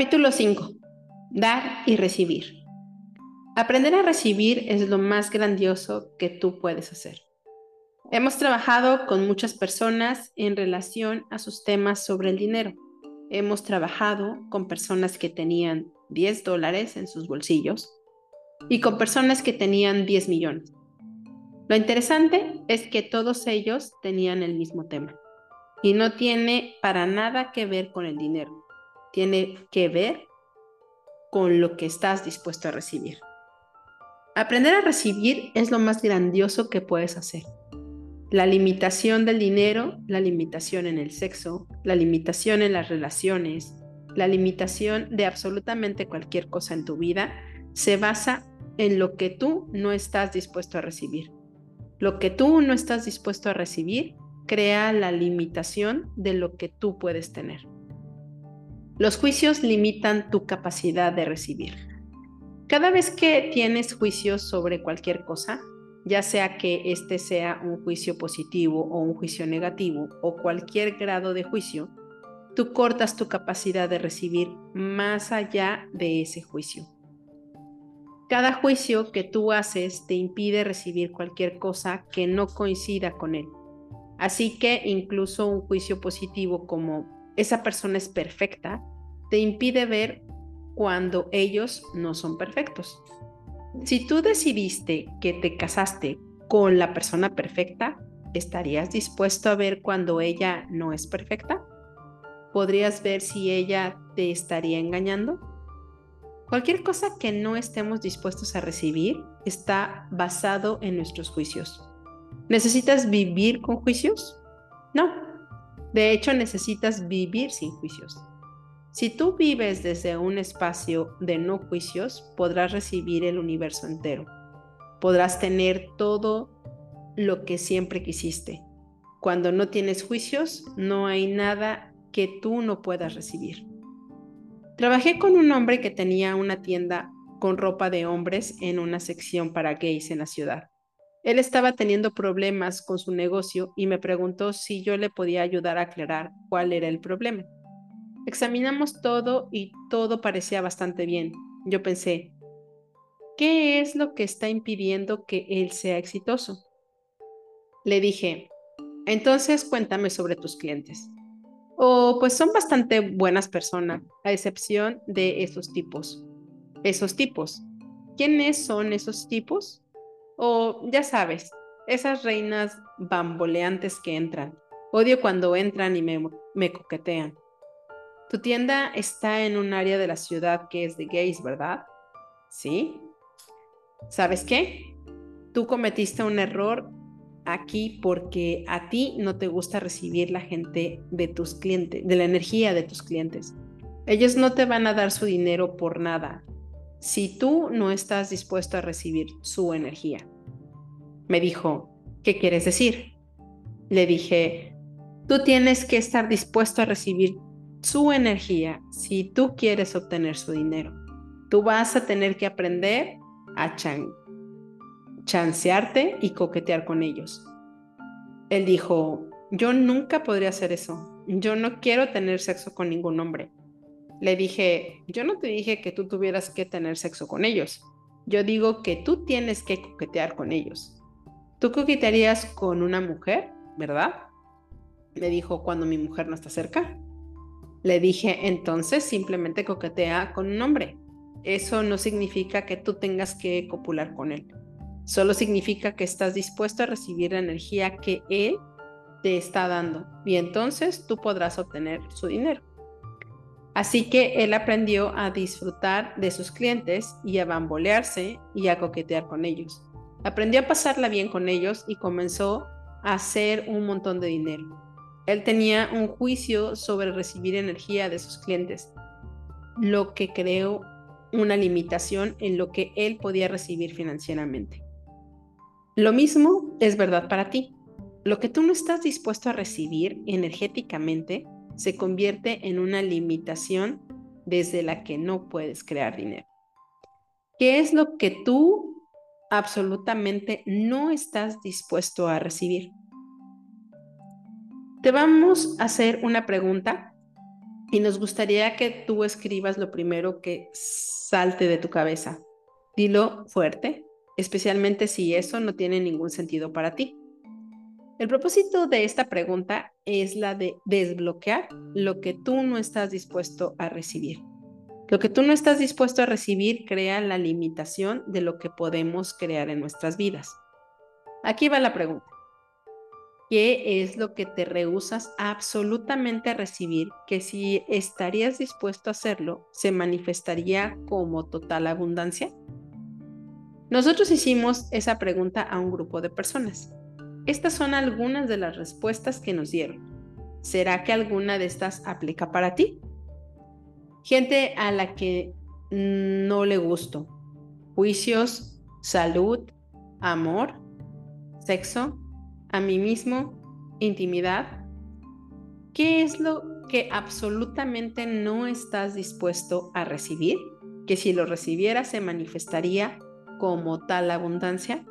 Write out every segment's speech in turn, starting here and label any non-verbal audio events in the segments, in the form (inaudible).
Capítulo 5. Dar y recibir. Aprender a recibir es lo más grandioso que tú puedes hacer. Hemos trabajado con muchas personas en relación a sus temas sobre el dinero. Hemos trabajado con personas que tenían 10 dólares en sus bolsillos y con personas que tenían 10 millones. Lo interesante es que todos ellos tenían el mismo tema y no tiene para nada que ver con el dinero. Tiene que ver con lo que estás dispuesto a recibir. Aprender a recibir es lo más grandioso que puedes hacer. La limitación del dinero, la limitación en el sexo, la limitación en las relaciones, la limitación de absolutamente cualquier cosa en tu vida se basa en lo que tú no estás dispuesto a recibir. Lo que tú no estás dispuesto a recibir crea la limitación de lo que tú puedes tener. Los juicios limitan tu capacidad de recibir. Cada vez que tienes juicios sobre cualquier cosa, ya sea que este sea un juicio positivo o un juicio negativo o cualquier grado de juicio, tú cortas tu capacidad de recibir más allá de ese juicio. Cada juicio que tú haces te impide recibir cualquier cosa que no coincida con él. Así que incluso un juicio positivo como esa persona es perfecta, te impide ver cuando ellos no son perfectos. Si tú decidiste que te casaste con la persona perfecta, ¿estarías dispuesto a ver cuando ella no es perfecta? ¿Podrías ver si ella te estaría engañando? Cualquier cosa que no estemos dispuestos a recibir está basado en nuestros juicios. ¿Necesitas vivir con juicios? No. De hecho, necesitas vivir sin juicios. Si tú vives desde un espacio de no juicios, podrás recibir el universo entero. Podrás tener todo lo que siempre quisiste. Cuando no tienes juicios, no hay nada que tú no puedas recibir. Trabajé con un hombre que tenía una tienda con ropa de hombres en una sección para gays en la ciudad. Él estaba teniendo problemas con su negocio y me preguntó si yo le podía ayudar a aclarar cuál era el problema. Examinamos todo y todo parecía bastante bien. Yo pensé, ¿qué es lo que está impidiendo que él sea exitoso? Le dije, entonces cuéntame sobre tus clientes. Oh, pues son bastante buenas personas, a excepción de esos tipos. Esos tipos. ¿Quiénes son esos tipos? O ya sabes, esas reinas bamboleantes que entran. Odio cuando entran y me, me coquetean. Tu tienda está en un área de la ciudad que es de gays, ¿verdad? Sí. ¿Sabes qué? Tú cometiste un error aquí porque a ti no te gusta recibir la gente de tus clientes, de la energía de tus clientes. Ellos no te van a dar su dinero por nada si tú no estás dispuesto a recibir su energía. Me dijo, ¿qué quieres decir? Le dije, tú tienes que estar dispuesto a recibir su energía si tú quieres obtener su dinero. Tú vas a tener que aprender a chancearte y coquetear con ellos. Él dijo, yo nunca podría hacer eso. Yo no quiero tener sexo con ningún hombre. Le dije, yo no te dije que tú tuvieras que tener sexo con ellos. Yo digo que tú tienes que coquetear con ellos. ¿Tú coquetearías con una mujer, verdad? Me dijo, cuando mi mujer no está cerca. Le dije, entonces simplemente coquetea con un hombre. Eso no significa que tú tengas que copular con él. Solo significa que estás dispuesto a recibir la energía que él te está dando y entonces tú podrás obtener su dinero. Así que él aprendió a disfrutar de sus clientes y a bambolearse y a coquetear con ellos. Aprendió a pasarla bien con ellos y comenzó a hacer un montón de dinero. Él tenía un juicio sobre recibir energía de sus clientes, lo que creó una limitación en lo que él podía recibir financieramente. Lo mismo es verdad para ti. Lo que tú no estás dispuesto a recibir energéticamente se convierte en una limitación desde la que no puedes crear dinero. ¿Qué es lo que tú absolutamente no estás dispuesto a recibir? Te vamos a hacer una pregunta y nos gustaría que tú escribas lo primero que salte de tu cabeza. Dilo fuerte, especialmente si eso no tiene ningún sentido para ti. El propósito de esta pregunta es la de desbloquear lo que tú no estás dispuesto a recibir. Lo que tú no estás dispuesto a recibir crea la limitación de lo que podemos crear en nuestras vidas. Aquí va la pregunta. ¿Qué es lo que te rehusas absolutamente a recibir que si estarías dispuesto a hacerlo, se manifestaría como total abundancia? Nosotros hicimos esa pregunta a un grupo de personas. Estas son algunas de las respuestas que nos dieron. ¿Será que alguna de estas aplica para ti? Gente a la que no le gusto. Juicios, salud, amor, sexo, a mí mismo, intimidad. ¿Qué es lo que absolutamente no estás dispuesto a recibir? Que si lo recibieras se manifestaría como tal abundancia.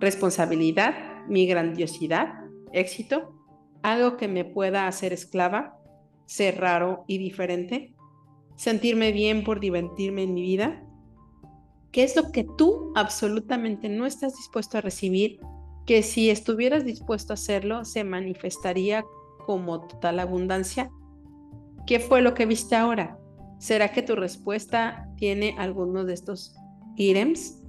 Responsabilidad, mi grandiosidad, éxito, algo que me pueda hacer esclava, ser raro y diferente, sentirme bien por divertirme en mi vida. ¿Qué es lo que tú absolutamente no estás dispuesto a recibir que si estuvieras dispuesto a hacerlo se manifestaría como total abundancia? ¿Qué fue lo que viste ahora? ¿Será que tu respuesta tiene alguno de estos ítems?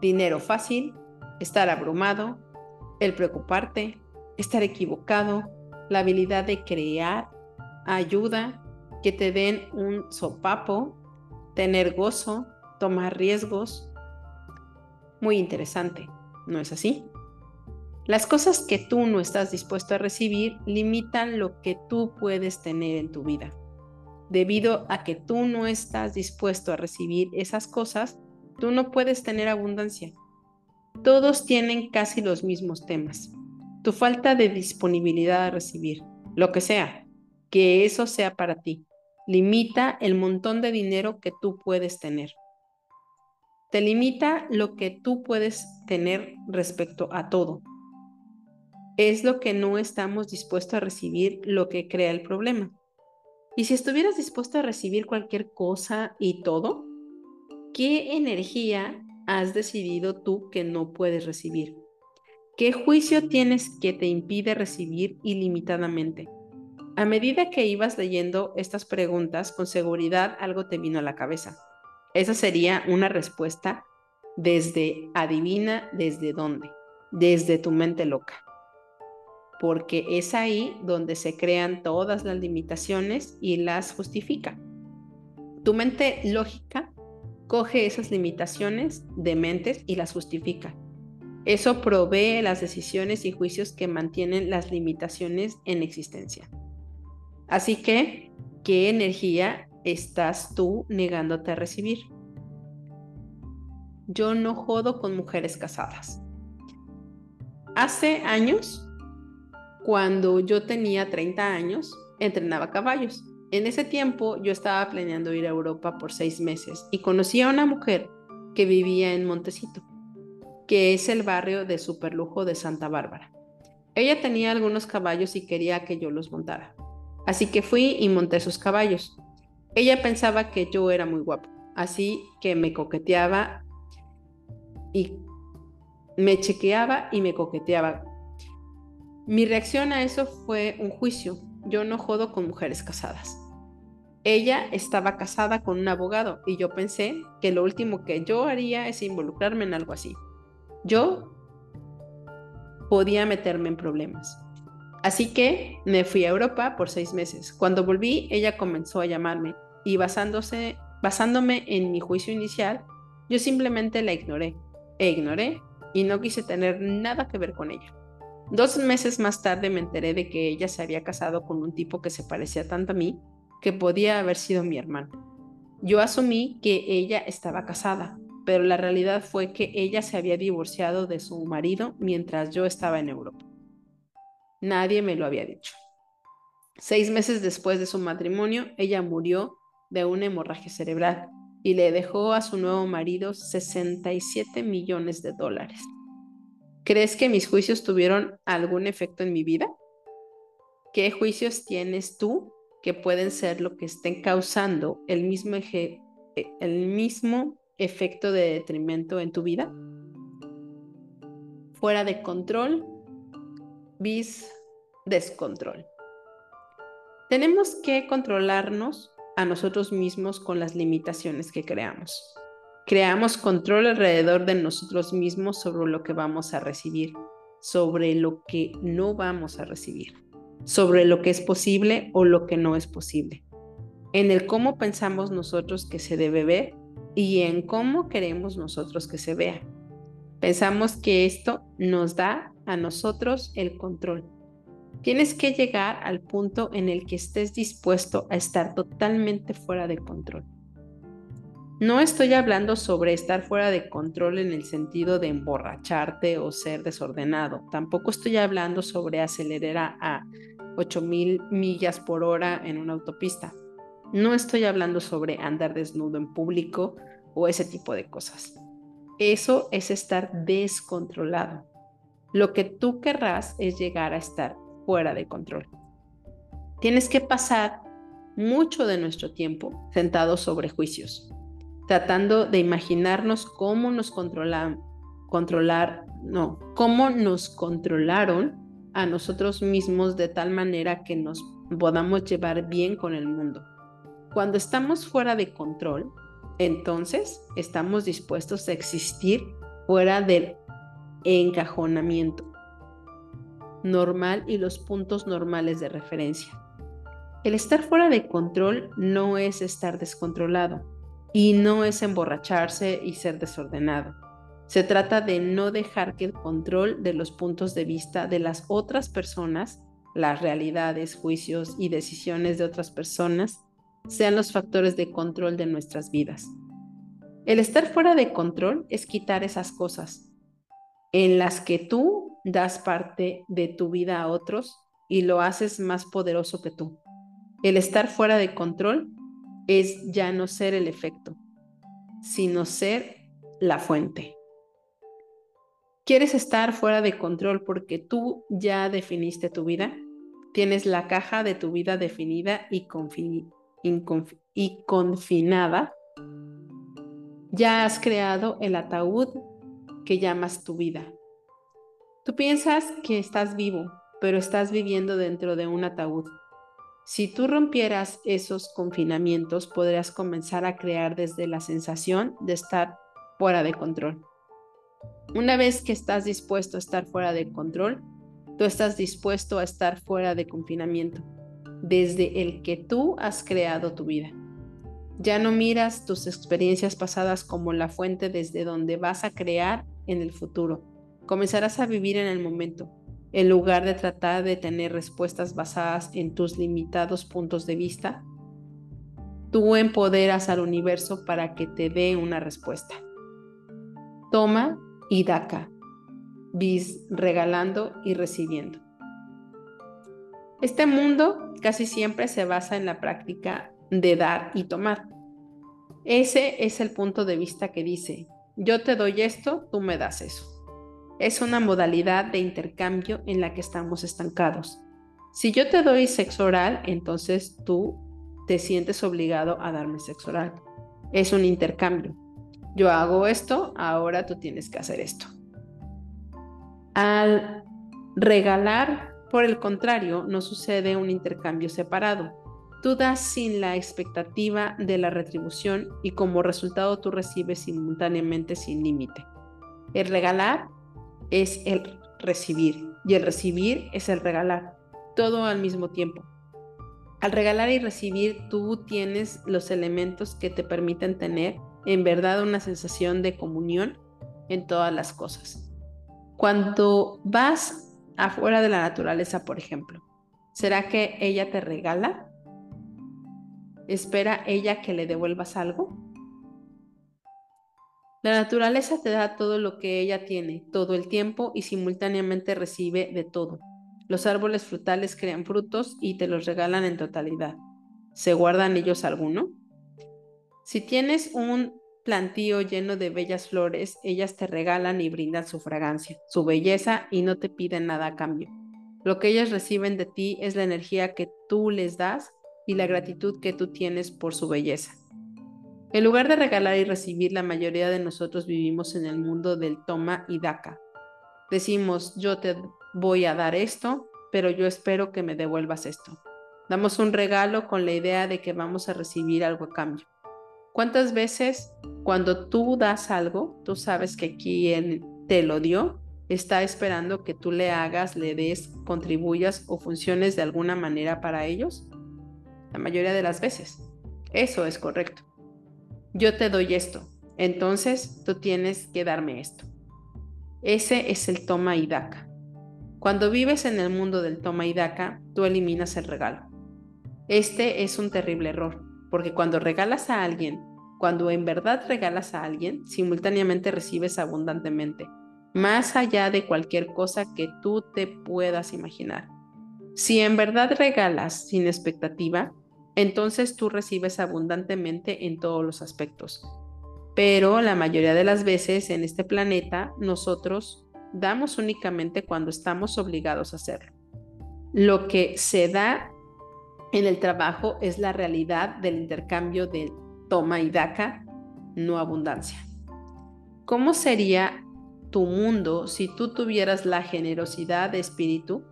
Dinero fácil, estar abrumado, el preocuparte, estar equivocado, la habilidad de crear, ayuda, que te den un sopapo, tener gozo, tomar riesgos. Muy interesante. ¿No es así? Las cosas que tú no estás dispuesto a recibir limitan lo que tú puedes tener en tu vida. Debido a que tú no estás dispuesto a recibir esas cosas, tú no puedes tener abundancia. Todos tienen casi los mismos temas. Tu falta de disponibilidad a recibir, lo que sea, que eso sea para ti, limita el montón de dinero que tú puedes tener. Te limita lo que tú puedes tener respecto a todo. Es lo que no estamos dispuestos a recibir lo que crea el problema. Y si estuvieras dispuesto a recibir cualquier cosa y todo, ¿qué energía has decidido tú que no puedes recibir? ¿Qué juicio tienes que te impide recibir ilimitadamente? A medida que ibas leyendo estas preguntas, con seguridad algo te vino a la cabeza. Esa sería una respuesta desde adivina desde dónde, desde tu mente loca. Porque es ahí donde se crean todas las limitaciones y las justifica. Tu mente lógica coge esas limitaciones de mentes y las justifica. Eso provee las decisiones y juicios que mantienen las limitaciones en existencia. Así que, ¿qué energía estás tú negándote a recibir. Yo no jodo con mujeres casadas. Hace años, cuando yo tenía 30 años, entrenaba caballos. En ese tiempo yo estaba planeando ir a Europa por seis meses y conocí a una mujer que vivía en Montecito, que es el barrio de superlujo de Santa Bárbara. Ella tenía algunos caballos y quería que yo los montara. Así que fui y monté sus caballos. Ella pensaba que yo era muy guapo, así que me coqueteaba y me chequeaba y me coqueteaba. Mi reacción a eso fue un juicio. Yo no jodo con mujeres casadas. Ella estaba casada con un abogado y yo pensé que lo último que yo haría es involucrarme en algo así. Yo podía meterme en problemas. Así que me fui a Europa por seis meses. Cuando volví, ella comenzó a llamarme y basándome en mi juicio inicial, yo simplemente la ignoré e ignoré y no quise tener nada que ver con ella. Dos meses más tarde me enteré de que ella se había casado con un tipo que se parecía tanto a mí que podía haber sido mi hermano. Yo asumí que ella estaba casada, pero la realidad fue que ella se había divorciado de su marido mientras yo estaba en Europa. Nadie me lo había dicho. Seis meses después de su matrimonio, ella murió de una hemorragia cerebral y le dejó a su nuevo marido 67 millones de dólares. ¿Crees que mis juicios tuvieron algún efecto en mi vida? ¿Qué juicios tienes tú que pueden ser lo que estén causando el mismo, el mismo efecto de detrimento en tu vida? Fuera de control, bis descontrol. Tenemos que controlarnos a nosotros mismos con las limitaciones que creamos. Creamos control alrededor de nosotros mismos sobre lo que vamos a recibir, sobre lo que no vamos a recibir, sobre lo que es posible o lo que no es posible, en el cómo pensamos nosotros que se debe ver y en cómo queremos nosotros que se vea. Pensamos que esto nos da a nosotros el control Tienes que llegar al punto en el que estés dispuesto a estar totalmente fuera de control. No estoy hablando sobre estar fuera de control en el sentido de emborracharte o ser desordenado. Tampoco estoy hablando sobre acelerar a 8000 millas por hora en una autopista. No estoy hablando sobre andar desnudo en público o ese tipo de cosas. Eso es estar descontrolado. Lo que tú querrás es llegar a estar fuera de control. Tienes que pasar mucho de nuestro tiempo sentados sobre juicios, tratando de imaginarnos cómo nos controlan, controlar, no, cómo nos controlaron a nosotros mismos de tal manera que nos podamos llevar bien con el mundo. Cuando estamos fuera de control, entonces estamos dispuestos a existir fuera del encajonamiento normal y los puntos normales de referencia. El estar fuera de control no es estar descontrolado y no es emborracharse y ser desordenado. Se trata de no dejar que el control de los puntos de vista de las otras personas, las realidades, juicios y decisiones de otras personas sean los factores de control de nuestras vidas. El estar fuera de control es quitar esas cosas en las que tú das parte de tu vida a otros y lo haces más poderoso que tú. El estar fuera de control es ya no ser el efecto, sino ser la fuente. ¿Quieres estar fuera de control porque tú ya definiste tu vida? Tienes la caja de tu vida definida y, y confinada. Ya has creado el ataúd que llamas tu vida. Tú piensas que estás vivo, pero estás viviendo dentro de un ataúd. Si tú rompieras esos confinamientos, podrías comenzar a crear desde la sensación de estar fuera de control. Una vez que estás dispuesto a estar fuera de control, tú estás dispuesto a estar fuera de confinamiento, desde el que tú has creado tu vida. Ya no miras tus experiencias pasadas como la fuente desde donde vas a crear en el futuro Comenzarás a vivir en el momento, en lugar de tratar de tener respuestas basadas en tus limitados puntos de vista. Tú empoderas al universo para que te dé una respuesta. Toma y daca, vis regalando y recibiendo. Este mundo casi siempre se basa en la práctica de dar y tomar. Ese es el punto de vista que dice, yo te doy esto, tú me das eso es una modalidad de intercambio en la que estamos estancados. Si yo te doy sexo oral, entonces tú te sientes obligado a darme sexo oral. Es un intercambio. Yo hago esto, ahora tú tienes que hacer esto. Al regalar, por el contrario, no sucede un intercambio separado. Tú das sin la expectativa de la retribución y como resultado tú recibes simultáneamente sin límite. El regalar es el recibir y el recibir es el regalar, todo al mismo tiempo. Al regalar y recibir tú tienes los elementos que te permiten tener en verdad una sensación de comunión en todas las cosas. Cuando vas afuera de la naturaleza, por ejemplo, ¿será que ella te regala? ¿Espera ella que le devuelvas algo? La naturaleza te da todo lo que ella tiene, todo el tiempo y simultáneamente recibe de todo. Los árboles frutales crean frutos y te los regalan en totalidad. ¿Se guardan ellos alguno? Si tienes un plantío lleno de bellas flores, ellas te regalan y brindan su fragancia, su belleza y no te piden nada a cambio. Lo que ellas reciben de ti es la energía que tú les das y la gratitud que tú tienes por su belleza. En lugar de regalar y recibir, la mayoría de nosotros vivimos en el mundo del toma y daca. Decimos, yo te voy a dar esto, pero yo espero que me devuelvas esto. Damos un regalo con la idea de que vamos a recibir algo a cambio. ¿Cuántas veces cuando tú das algo, tú sabes que quien te lo dio está esperando que tú le hagas, le des, contribuyas o funciones de alguna manera para ellos? La mayoría de las veces. Eso es correcto. Yo te doy esto, entonces tú tienes que darme esto. Ese es el toma y daca. Cuando vives en el mundo del toma y daca, tú eliminas el regalo. Este es un terrible error, porque cuando regalas a alguien, cuando en verdad regalas a alguien, simultáneamente recibes abundantemente, más allá de cualquier cosa que tú te puedas imaginar. Si en verdad regalas sin expectativa, entonces tú recibes abundantemente en todos los aspectos. Pero la mayoría de las veces en este planeta nosotros damos únicamente cuando estamos obligados a hacerlo. Lo que se da en el trabajo es la realidad del intercambio de toma y daca, no abundancia. ¿Cómo sería tu mundo si tú tuvieras la generosidad de espíritu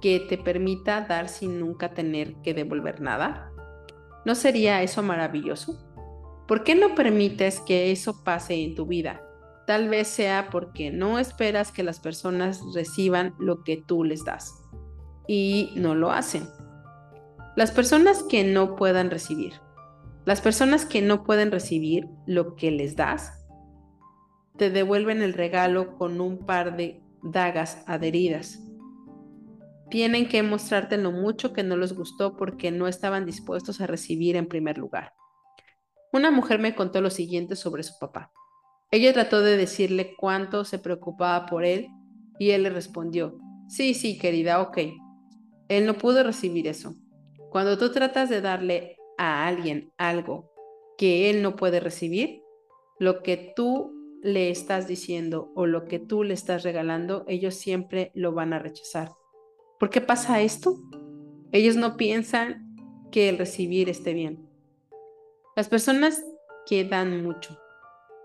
que te permita dar sin nunca tener que devolver nada? ¿No sería eso maravilloso? ¿Por qué no permites que eso pase en tu vida? Tal vez sea porque no esperas que las personas reciban lo que tú les das y no lo hacen. Las personas que no puedan recibir. Las personas que no pueden recibir lo que les das, te devuelven el regalo con un par de dagas adheridas. Tienen que mostrarte lo mucho que no les gustó porque no estaban dispuestos a recibir en primer lugar. Una mujer me contó lo siguiente sobre su papá. Ella trató de decirle cuánto se preocupaba por él y él le respondió, sí, sí, querida, ok. Él no pudo recibir eso. Cuando tú tratas de darle a alguien algo que él no puede recibir, lo que tú le estás diciendo o lo que tú le estás regalando, ellos siempre lo van a rechazar. ¿Por qué pasa esto? Ellos no piensan que el recibir esté bien. Las personas que dan mucho.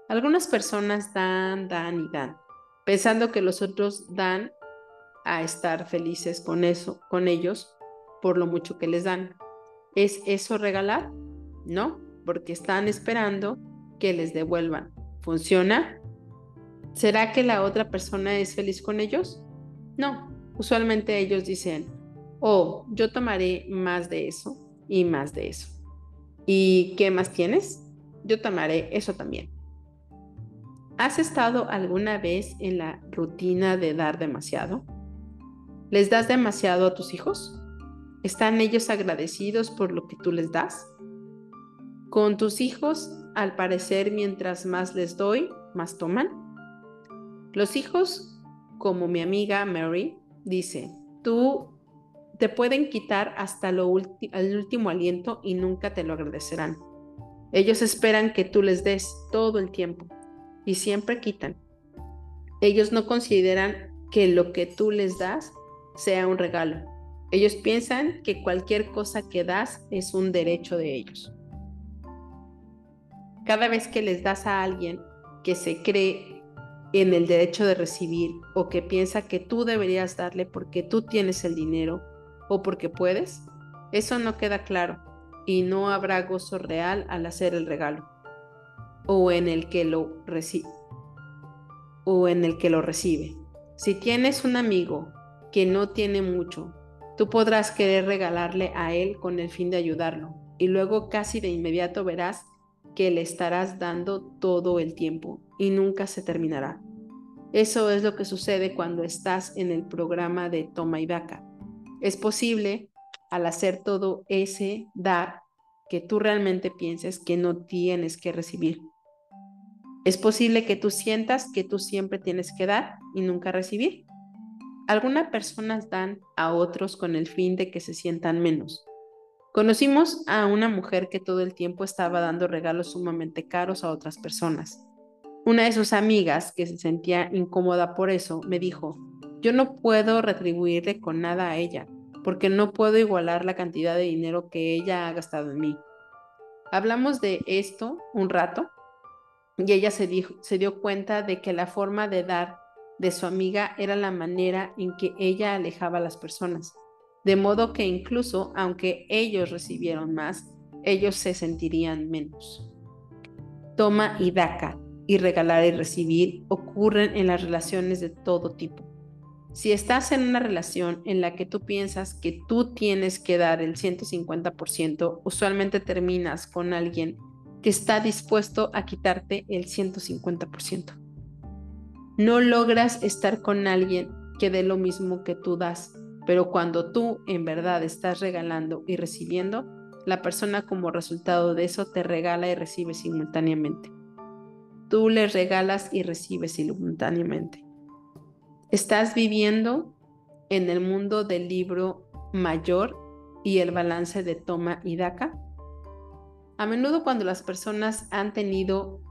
Algunas personas dan, dan y dan, pensando que los otros dan a estar felices con eso, con ellos, por lo mucho que les dan. ¿Es eso regalar? No, porque están esperando que les devuelvan. ¿Funciona? ¿Será que la otra persona es feliz con ellos? No, usualmente ellos dicen, oh, yo tomaré más de eso y más de eso. ¿Y qué más tienes? Yo tomaré eso también. ¿Has estado alguna vez en la rutina de dar demasiado? ¿Les das demasiado a tus hijos? ¿Están ellos agradecidos por lo que tú les das? Con tus hijos, al parecer, mientras más les doy, más toman. Los hijos, como mi amiga Mary, dice, tú te pueden quitar hasta lo el último aliento y nunca te lo agradecerán. Ellos esperan que tú les des todo el tiempo y siempre quitan. Ellos no consideran que lo que tú les das sea un regalo. Ellos piensan que cualquier cosa que das es un derecho de ellos. Cada vez que les das a alguien que se cree en el derecho de recibir o que piensa que tú deberías darle porque tú tienes el dinero o porque puedes, eso no queda claro y no habrá gozo real al hacer el regalo o en el que lo recibe o en el que lo recibe. Si tienes un amigo que no tiene mucho Tú podrás querer regalarle a él con el fin de ayudarlo y luego casi de inmediato verás que le estarás dando todo el tiempo y nunca se terminará. Eso es lo que sucede cuando estás en el programa de toma y daca. Es posible, al hacer todo ese dar, que tú realmente pienses que no tienes que recibir. Es posible que tú sientas que tú siempre tienes que dar y nunca recibir. Algunas personas dan a otros con el fin de que se sientan menos. Conocimos a una mujer que todo el tiempo estaba dando regalos sumamente caros a otras personas. Una de sus amigas, que se sentía incómoda por eso, me dijo, yo no puedo retribuirle con nada a ella. porque no puedo igualar la cantidad de dinero que ella ha gastado en mí. Hablamos de esto un rato y ella se, dio cuenta de que la forma de dar de su amiga era la manera en que ella alejaba a las personas, de modo que incluso aunque ellos recibieron más, ellos se sentirían menos. Toma y daca y regalar y recibir ocurren en las relaciones de todo tipo. Si estás en una relación en la que tú piensas que tú tienes que dar el 150%, usualmente terminas con alguien que está dispuesto a quitarte el 150%. No logras estar con alguien que dé lo mismo que tú das, pero cuando tú en verdad estás regalando y recibiendo, la persona como resultado de eso te regala y recibe simultáneamente. Tú le regalas y recibes simultáneamente. Estás viviendo en el mundo del libro mayor y el balance de toma y daca. A menudo cuando las personas han tenido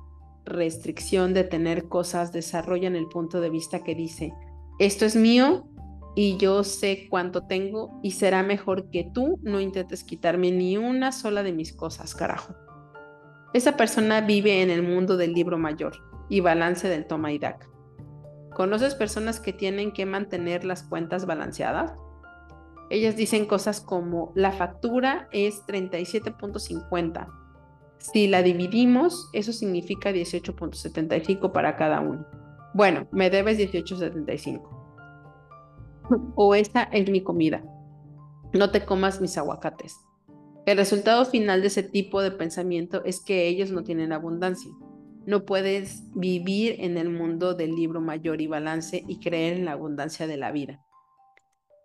restricción de tener cosas desarrollan el punto de vista que dice, esto es mío y yo sé cuánto tengo y será mejor que tú no intentes quitarme ni una sola de mis cosas, carajo. Esa persona vive en el mundo del libro mayor y balance del toma y daca. ¿Conoces personas que tienen que mantener las cuentas balanceadas? Ellas dicen cosas como la factura es 37.50 si la dividimos, eso significa 18.75 para cada uno. Bueno, me debes 18.75. (laughs) o esta es mi comida. No te comas mis aguacates. El resultado final de ese tipo de pensamiento es que ellos no tienen abundancia. No puedes vivir en el mundo del libro mayor y balance y creer en la abundancia de la vida.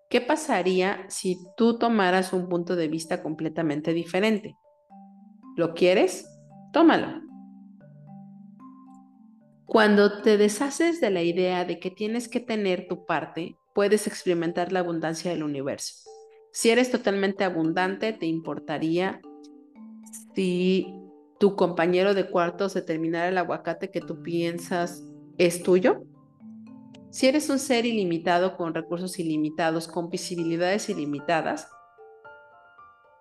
¿Qué pasaría si tú tomaras un punto de vista completamente diferente? ¿Lo quieres? Tómalo. Cuando te deshaces de la idea de que tienes que tener tu parte, puedes experimentar la abundancia del universo. Si eres totalmente abundante, ¿te importaría si tu compañero de cuarto se terminara el aguacate que tú piensas es tuyo? Si eres un ser ilimitado con recursos ilimitados, con visibilidades ilimitadas,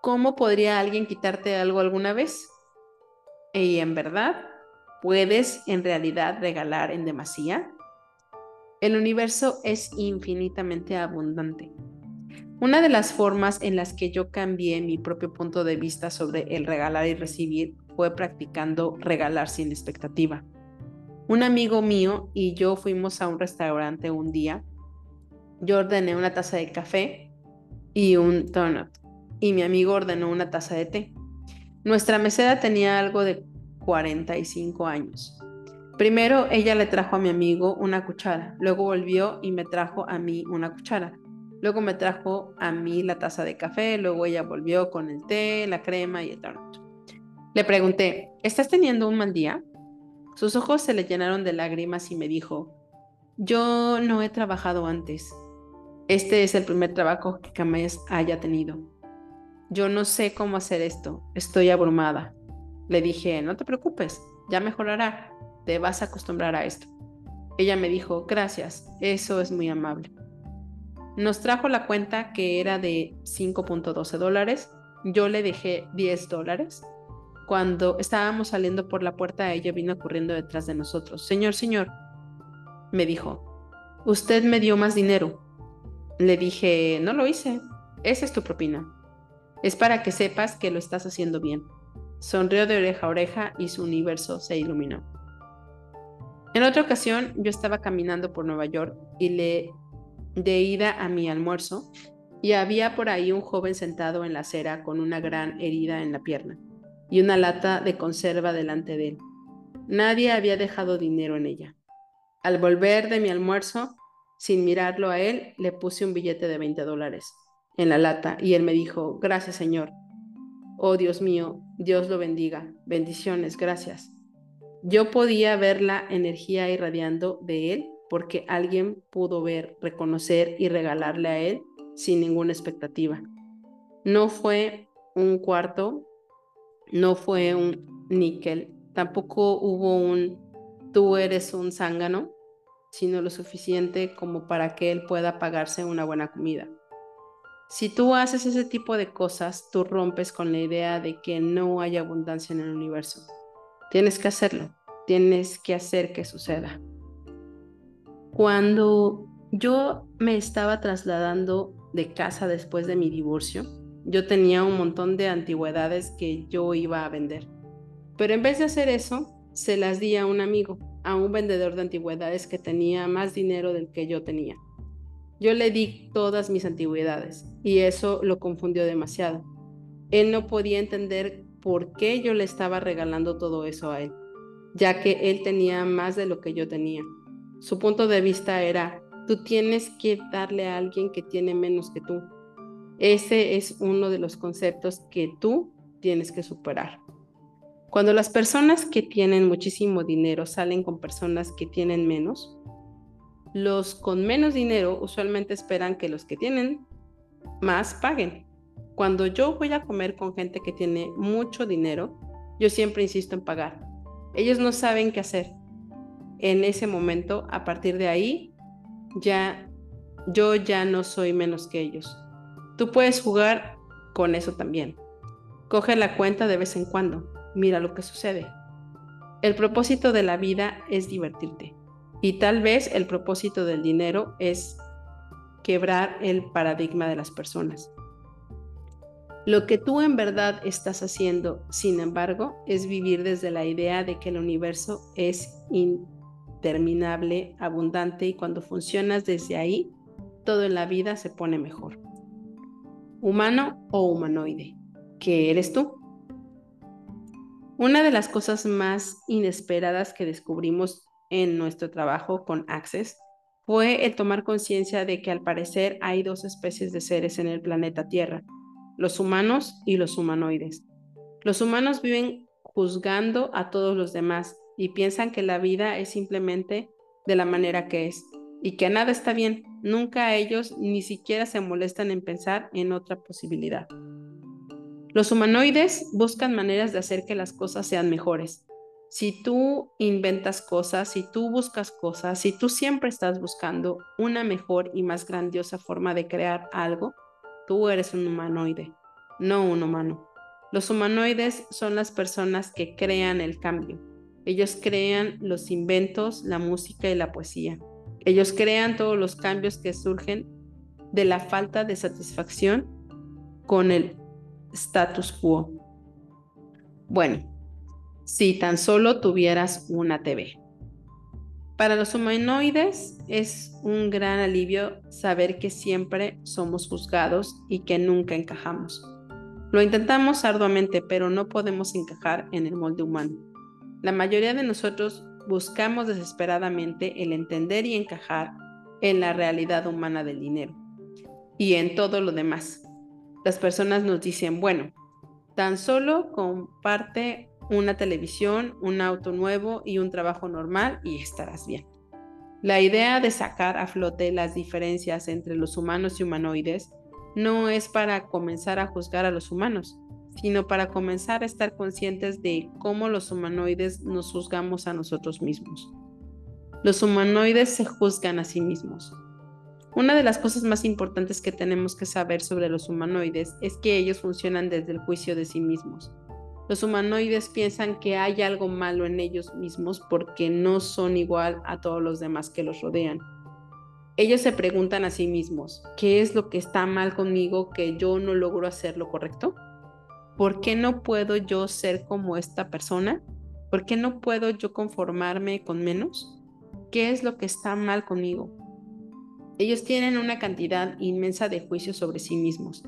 ¿cómo podría alguien quitarte algo alguna vez? Y en verdad, ¿puedes en realidad regalar en demasía? El universo es infinitamente abundante. Una de las formas en las que yo cambié mi propio punto de vista sobre el regalar y recibir fue practicando regalar sin expectativa. Un amigo mío y yo fuimos a un restaurante un día. Yo ordené una taza de café y un donut y mi amigo ordenó una taza de té. Nuestra mesera tenía algo de 45 años. Primero ella le trajo a mi amigo una cuchara, luego volvió y me trajo a mí una cuchara. Luego me trajo a mí la taza de café, luego ella volvió con el té, la crema y el donut. Le pregunté, ¿estás teniendo un mal día? Sus ojos se le llenaron de lágrimas y me dijo, yo no he trabajado antes. Este es el primer trabajo que jamás haya tenido. Yo no sé cómo hacer esto, estoy abrumada. Le dije, no te preocupes, ya mejorará, te vas a acostumbrar a esto. Ella me dijo, gracias, eso es muy amable. Nos trajo la cuenta que era de 5.12 dólares, yo le dejé 10 dólares. Cuando estábamos saliendo por la puerta, ella vino corriendo detrás de nosotros. Señor, señor, me dijo, usted me dio más dinero. Le dije, no lo hice, esa es tu propina. Es para que sepas que lo estás haciendo bien. Sonrió de oreja a oreja y su universo se iluminó. En otra ocasión, yo estaba caminando por Nueva York y le de ida a mi almuerzo y había por ahí un joven sentado en la acera con una gran herida en la pierna y una lata de conserva delante de él. Nadie había dejado dinero en ella. Al volver de mi almuerzo, sin mirarlo a él, le puse un billete de 20 dólares en la lata y él me dijo, gracias Señor. Oh Dios mío, Dios lo bendiga. Bendiciones, gracias. Yo podía ver la energía irradiando de él porque alguien pudo ver, reconocer y regalarle a él sin ninguna expectativa. No fue un cuarto, no fue un níquel, tampoco hubo un tú eres un zángano, sino lo suficiente como para que él pueda pagarse una buena comida. Si tú haces ese tipo de cosas, tú rompes con la idea de que no hay abundancia en el universo. Tienes que hacerlo, tienes que hacer que suceda. Cuando yo me estaba trasladando de casa después de mi divorcio, yo tenía un montón de antigüedades que yo iba a vender. Pero en vez de hacer eso, se las di a un amigo, a un vendedor de antigüedades que tenía más dinero del que yo tenía. Yo le di todas mis antigüedades y eso lo confundió demasiado. Él no podía entender por qué yo le estaba regalando todo eso a él, ya que él tenía más de lo que yo tenía. Su punto de vista era, tú tienes que darle a alguien que tiene menos que tú. Ese es uno de los conceptos que tú tienes que superar. Cuando las personas que tienen muchísimo dinero salen con personas que tienen menos, los con menos dinero usualmente esperan que los que tienen más paguen. Cuando yo voy a comer con gente que tiene mucho dinero, yo siempre insisto en pagar. Ellos no saben qué hacer. En ese momento, a partir de ahí, ya yo ya no soy menos que ellos. Tú puedes jugar con eso también. Coge la cuenta de vez en cuando. Mira lo que sucede. El propósito de la vida es divertirte. Y tal vez el propósito del dinero es quebrar el paradigma de las personas. Lo que tú en verdad estás haciendo, sin embargo, es vivir desde la idea de que el universo es interminable, abundante y cuando funcionas desde ahí, todo en la vida se pone mejor. Humano o humanoide, ¿qué eres tú? Una de las cosas más inesperadas que descubrimos en nuestro trabajo con Access fue el tomar conciencia de que al parecer hay dos especies de seres en el planeta Tierra, los humanos y los humanoides. Los humanos viven juzgando a todos los demás y piensan que la vida es simplemente de la manera que es y que nada está bien. Nunca ellos ni siquiera se molestan en pensar en otra posibilidad. Los humanoides buscan maneras de hacer que las cosas sean mejores, si tú inventas cosas, si tú buscas cosas, si tú siempre estás buscando una mejor y más grandiosa forma de crear algo, tú eres un humanoide, no un humano. Los humanoides son las personas que crean el cambio. Ellos crean los inventos, la música y la poesía. Ellos crean todos los cambios que surgen de la falta de satisfacción con el status quo. Bueno, si tan solo tuvieras una TV. Para los humanoides es un gran alivio saber que siempre somos juzgados y que nunca encajamos. Lo intentamos arduamente, pero no podemos encajar en el molde humano. La mayoría de nosotros buscamos desesperadamente el entender y encajar en la realidad humana del dinero y en todo lo demás. Las personas nos dicen, bueno, tan solo comparte una televisión, un auto nuevo y un trabajo normal y estarás bien. La idea de sacar a flote las diferencias entre los humanos y humanoides no es para comenzar a juzgar a los humanos, sino para comenzar a estar conscientes de cómo los humanoides nos juzgamos a nosotros mismos. Los humanoides se juzgan a sí mismos. Una de las cosas más importantes que tenemos que saber sobre los humanoides es que ellos funcionan desde el juicio de sí mismos. Los humanoides piensan que hay algo malo en ellos mismos porque no son igual a todos los demás que los rodean. Ellos se preguntan a sí mismos, ¿qué es lo que está mal conmigo que yo no logro hacer lo correcto? ¿Por qué no puedo yo ser como esta persona? ¿Por qué no puedo yo conformarme con menos? ¿Qué es lo que está mal conmigo? Ellos tienen una cantidad inmensa de juicios sobre sí mismos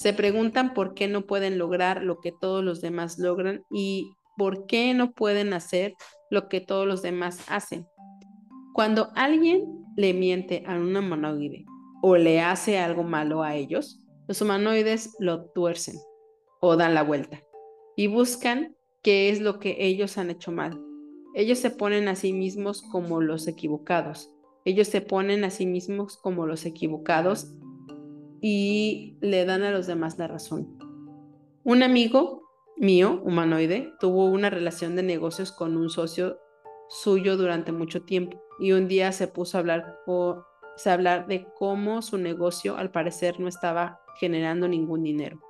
se preguntan por qué no pueden lograr lo que todos los demás logran y por qué no pueden hacer lo que todos los demás hacen. Cuando alguien le miente a un humanoide o le hace algo malo a ellos, los humanoides lo tuercen o dan la vuelta y buscan qué es lo que ellos han hecho mal. Ellos se ponen a sí mismos como los equivocados. Ellos se ponen a sí mismos como los equivocados y le dan a los demás la razón. Un amigo mío, humanoide, tuvo una relación de negocios con un socio suyo durante mucho tiempo y un día se puso a hablar es hablar de cómo su negocio al parecer no estaba generando ningún dinero.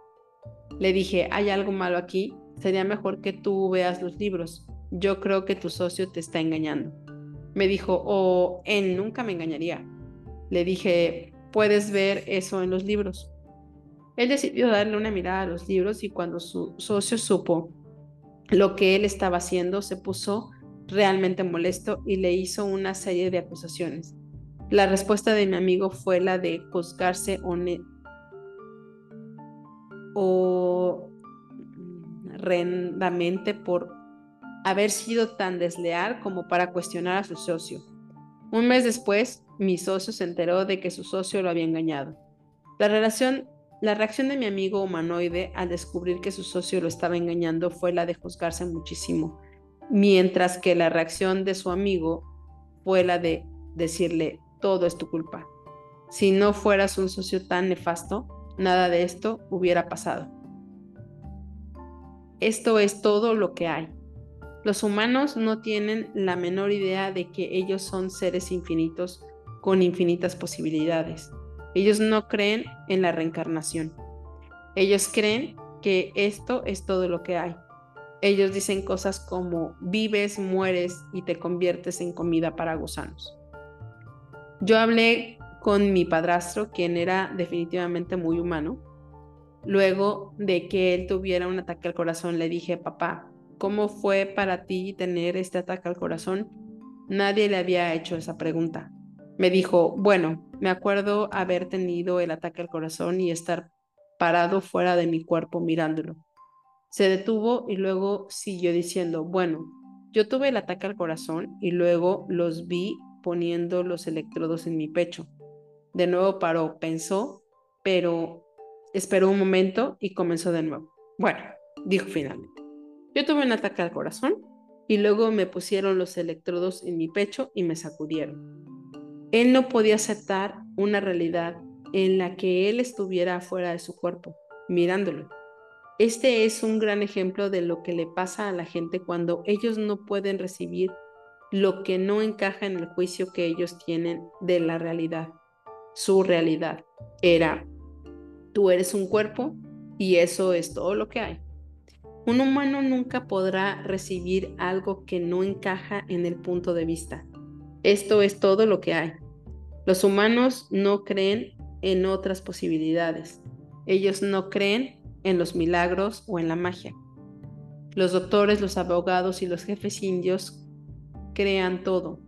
Le dije, hay algo malo aquí, sería mejor que tú veas los libros. Yo creo que tu socio te está engañando. Me dijo, oh, él nunca me engañaría. Le dije, puedes ver eso en los libros. Él decidió darle una mirada a los libros y cuando su socio supo lo que él estaba haciendo, se puso realmente molesto y le hizo una serie de acusaciones. La respuesta de mi amigo fue la de juzgarse horrendamente por haber sido tan desleal como para cuestionar a su socio. Un mes después, mi socio se enteró de que su socio lo había engañado. La, relación, la reacción de mi amigo humanoide al descubrir que su socio lo estaba engañando fue la de juzgarse muchísimo, mientras que la reacción de su amigo fue la de decirle, todo es tu culpa. Si no fueras un socio tan nefasto, nada de esto hubiera pasado. Esto es todo lo que hay. Los humanos no tienen la menor idea de que ellos son seres infinitos con infinitas posibilidades. Ellos no creen en la reencarnación. Ellos creen que esto es todo lo que hay. Ellos dicen cosas como vives, mueres y te conviertes en comida para gusanos. Yo hablé con mi padrastro, quien era definitivamente muy humano. Luego de que él tuviera un ataque al corazón, le dije, papá, ¿cómo fue para ti tener este ataque al corazón? Nadie le había hecho esa pregunta. Me dijo, bueno, me acuerdo haber tenido el ataque al corazón y estar parado fuera de mi cuerpo mirándolo. Se detuvo y luego siguió diciendo, bueno, yo tuve el ataque al corazón y luego los vi poniendo los electrodos en mi pecho. De nuevo paró, pensó, pero esperó un momento y comenzó de nuevo. Bueno, dijo finalmente. Yo tuve un ataque al corazón y luego me pusieron los electrodos en mi pecho y me sacudieron. Él no podía aceptar una realidad en la que él estuviera fuera de su cuerpo, mirándolo. Este es un gran ejemplo de lo que le pasa a la gente cuando ellos no pueden recibir lo que no encaja en el juicio que ellos tienen de la realidad. Su realidad era, tú eres un cuerpo y eso es todo lo que hay. Un humano nunca podrá recibir algo que no encaja en el punto de vista. Esto es todo lo que hay. Los humanos no creen en otras posibilidades. Ellos no creen en los milagros o en la magia. Los doctores, los abogados y los jefes indios crean todo.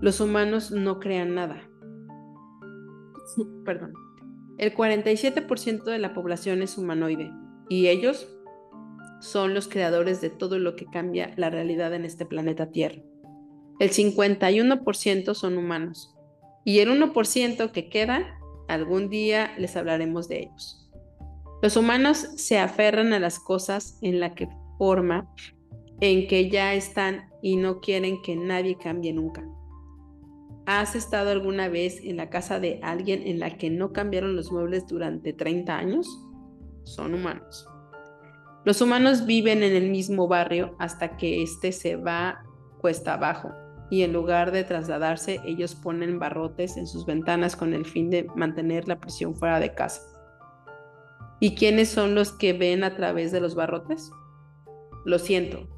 Los humanos no crean nada. (laughs) Perdón. El 47% de la población es humanoide y ellos son los creadores de todo lo que cambia la realidad en este planeta Tierra. El 51% son humanos y el 1% que queda, algún día les hablaremos de ellos. Los humanos se aferran a las cosas en la que forma en que ya están y no quieren que nadie cambie nunca. ¿Has estado alguna vez en la casa de alguien en la que no cambiaron los muebles durante 30 años? Son humanos. Los humanos viven en el mismo barrio hasta que éste se va cuesta abajo y en lugar de trasladarse ellos ponen barrotes en sus ventanas con el fin de mantener la presión fuera de casa. ¿Y quiénes son los que ven a través de los barrotes? Lo siento,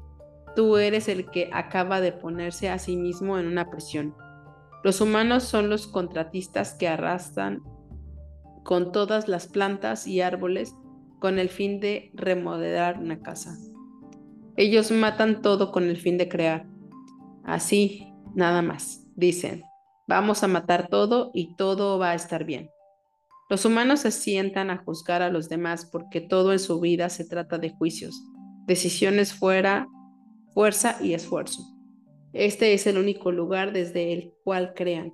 Tú eres el que acaba de ponerse a sí mismo en una prisión. Los humanos son los contratistas que arrastran con todas las plantas y árboles con el fin de remodelar una casa. Ellos matan todo con el fin de crear. Así, nada más, dicen. Vamos a matar todo y todo va a estar bien. Los humanos se sientan a juzgar a los demás porque todo en su vida se trata de juicios, decisiones fuera fuerza y esfuerzo. Este es el único lugar desde el cual crean.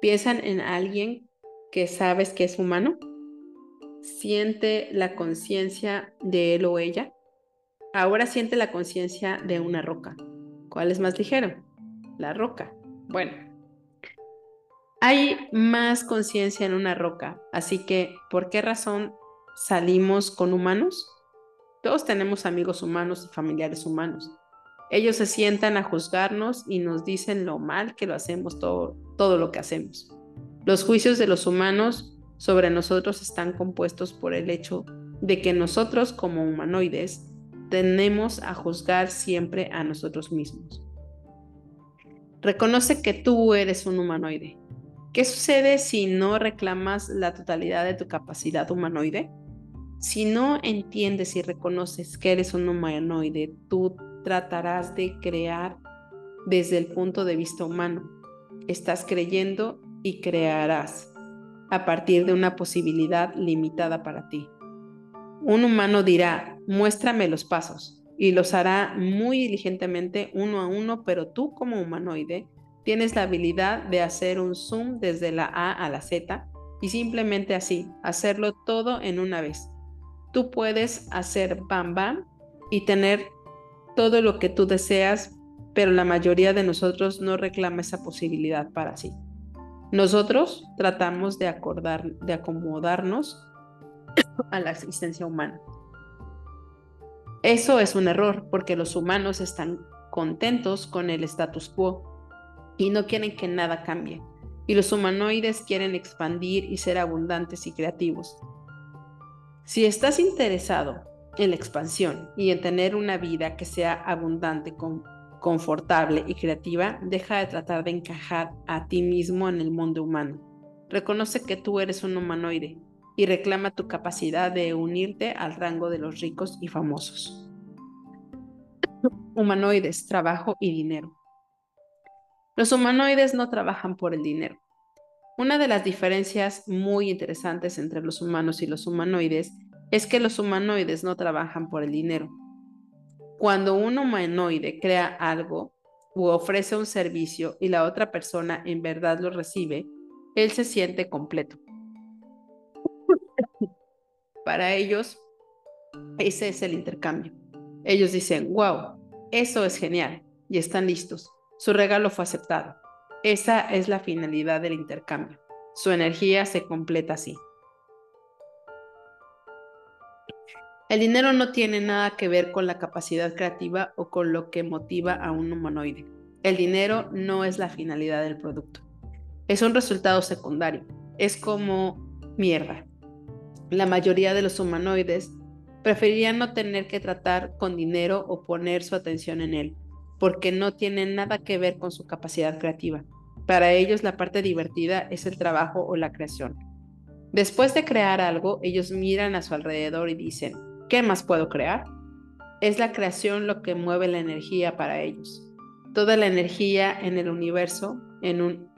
¿Piensan en alguien que sabes que es humano? ¿Siente la conciencia de él o ella? Ahora siente la conciencia de una roca. ¿Cuál es más ligero? La roca. Bueno, hay más conciencia en una roca, así que ¿por qué razón salimos con humanos? Todos tenemos amigos humanos y familiares humanos. Ellos se sientan a juzgarnos y nos dicen lo mal que lo hacemos todo, todo lo que hacemos. Los juicios de los humanos sobre nosotros están compuestos por el hecho de que nosotros como humanoides tenemos a juzgar siempre a nosotros mismos. Reconoce que tú eres un humanoide. ¿Qué sucede si no reclamas la totalidad de tu capacidad humanoide? Si no entiendes y reconoces que eres un humanoide, tú tratarás de crear desde el punto de vista humano. Estás creyendo y crearás a partir de una posibilidad limitada para ti. Un humano dirá, muéstrame los pasos, y los hará muy diligentemente uno a uno, pero tú como humanoide tienes la habilidad de hacer un zoom desde la A a la Z y simplemente así, hacerlo todo en una vez. Tú puedes hacer bam bam y tener todo lo que tú deseas, pero la mayoría de nosotros no reclama esa posibilidad para sí. Nosotros tratamos de, acordar, de acomodarnos (coughs) a la existencia humana. Eso es un error porque los humanos están contentos con el status quo y no quieren que nada cambie. Y los humanoides quieren expandir y ser abundantes y creativos. Si estás interesado en la expansión y en tener una vida que sea abundante, confortable y creativa, deja de tratar de encajar a ti mismo en el mundo humano. Reconoce que tú eres un humanoide y reclama tu capacidad de unirte al rango de los ricos y famosos. Humanoides, trabajo y dinero. Los humanoides no trabajan por el dinero. Una de las diferencias muy interesantes entre los humanos y los humanoides es que los humanoides no trabajan por el dinero. Cuando un humanoide crea algo u ofrece un servicio y la otra persona en verdad lo recibe, él se siente completo. Para ellos, ese es el intercambio. Ellos dicen, wow, eso es genial, y están listos. Su regalo fue aceptado. Esa es la finalidad del intercambio. Su energía se completa así. El dinero no tiene nada que ver con la capacidad creativa o con lo que motiva a un humanoide. El dinero no es la finalidad del producto. Es un resultado secundario. Es como mierda. La mayoría de los humanoides preferirían no tener que tratar con dinero o poner su atención en él, porque no tiene nada que ver con su capacidad creativa. Para ellos la parte divertida es el trabajo o la creación. Después de crear algo, ellos miran a su alrededor y dicen, ¿Qué más puedo crear? Es la creación lo que mueve la energía para ellos. Toda la energía en el universo en un,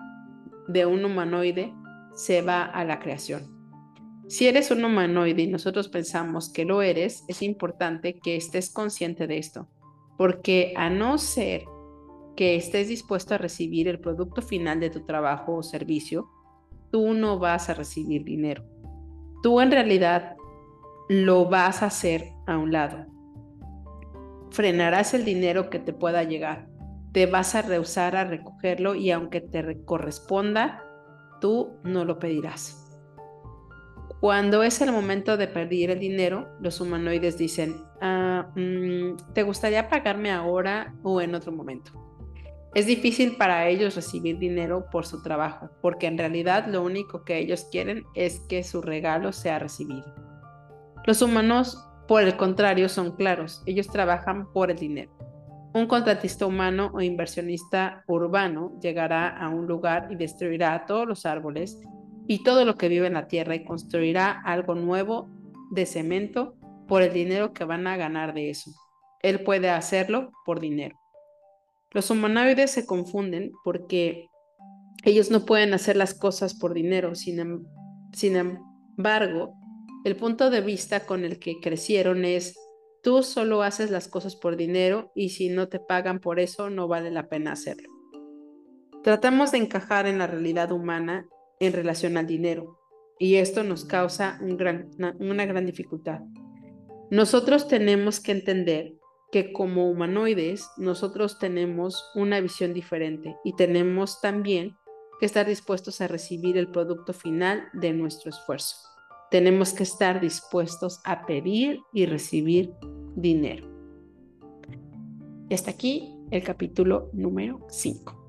de un humanoide se va a la creación. Si eres un humanoide y nosotros pensamos que lo eres, es importante que estés consciente de esto, porque a no ser que estés dispuesto a recibir el producto final de tu trabajo o servicio, tú no vas a recibir dinero. Tú en realidad lo vas a hacer a un lado. Frenarás el dinero que te pueda llegar. Te vas a rehusar a recogerlo y aunque te corresponda, tú no lo pedirás. Cuando es el momento de pedir el dinero, los humanoides dicen, ah, mm, ¿te gustaría pagarme ahora o en otro momento? Es difícil para ellos recibir dinero por su trabajo, porque en realidad lo único que ellos quieren es que su regalo sea recibido. Los humanos, por el contrario, son claros. Ellos trabajan por el dinero. Un contratista humano o inversionista urbano llegará a un lugar y destruirá todos los árboles y todo lo que vive en la tierra y construirá algo nuevo de cemento por el dinero que van a ganar de eso. Él puede hacerlo por dinero. Los humanoides se confunden porque ellos no pueden hacer las cosas por dinero. Sin, em, embargo, el punto de vista con el que crecieron es, tú solo haces las cosas por dinero y si no te pagan por eso no vale la pena hacerlo. Tratamos de encajar en la realidad humana en relación al dinero y esto nos causa una gran dificultad. Nosotros tenemos que entender que como humanoides nosotros tenemos una visión diferente y tenemos también que estar dispuestos a recibir el producto final de nuestro esfuerzo tenemos que estar dispuestos a pedir y recibir dinero. Y hasta aquí el capítulo número 5.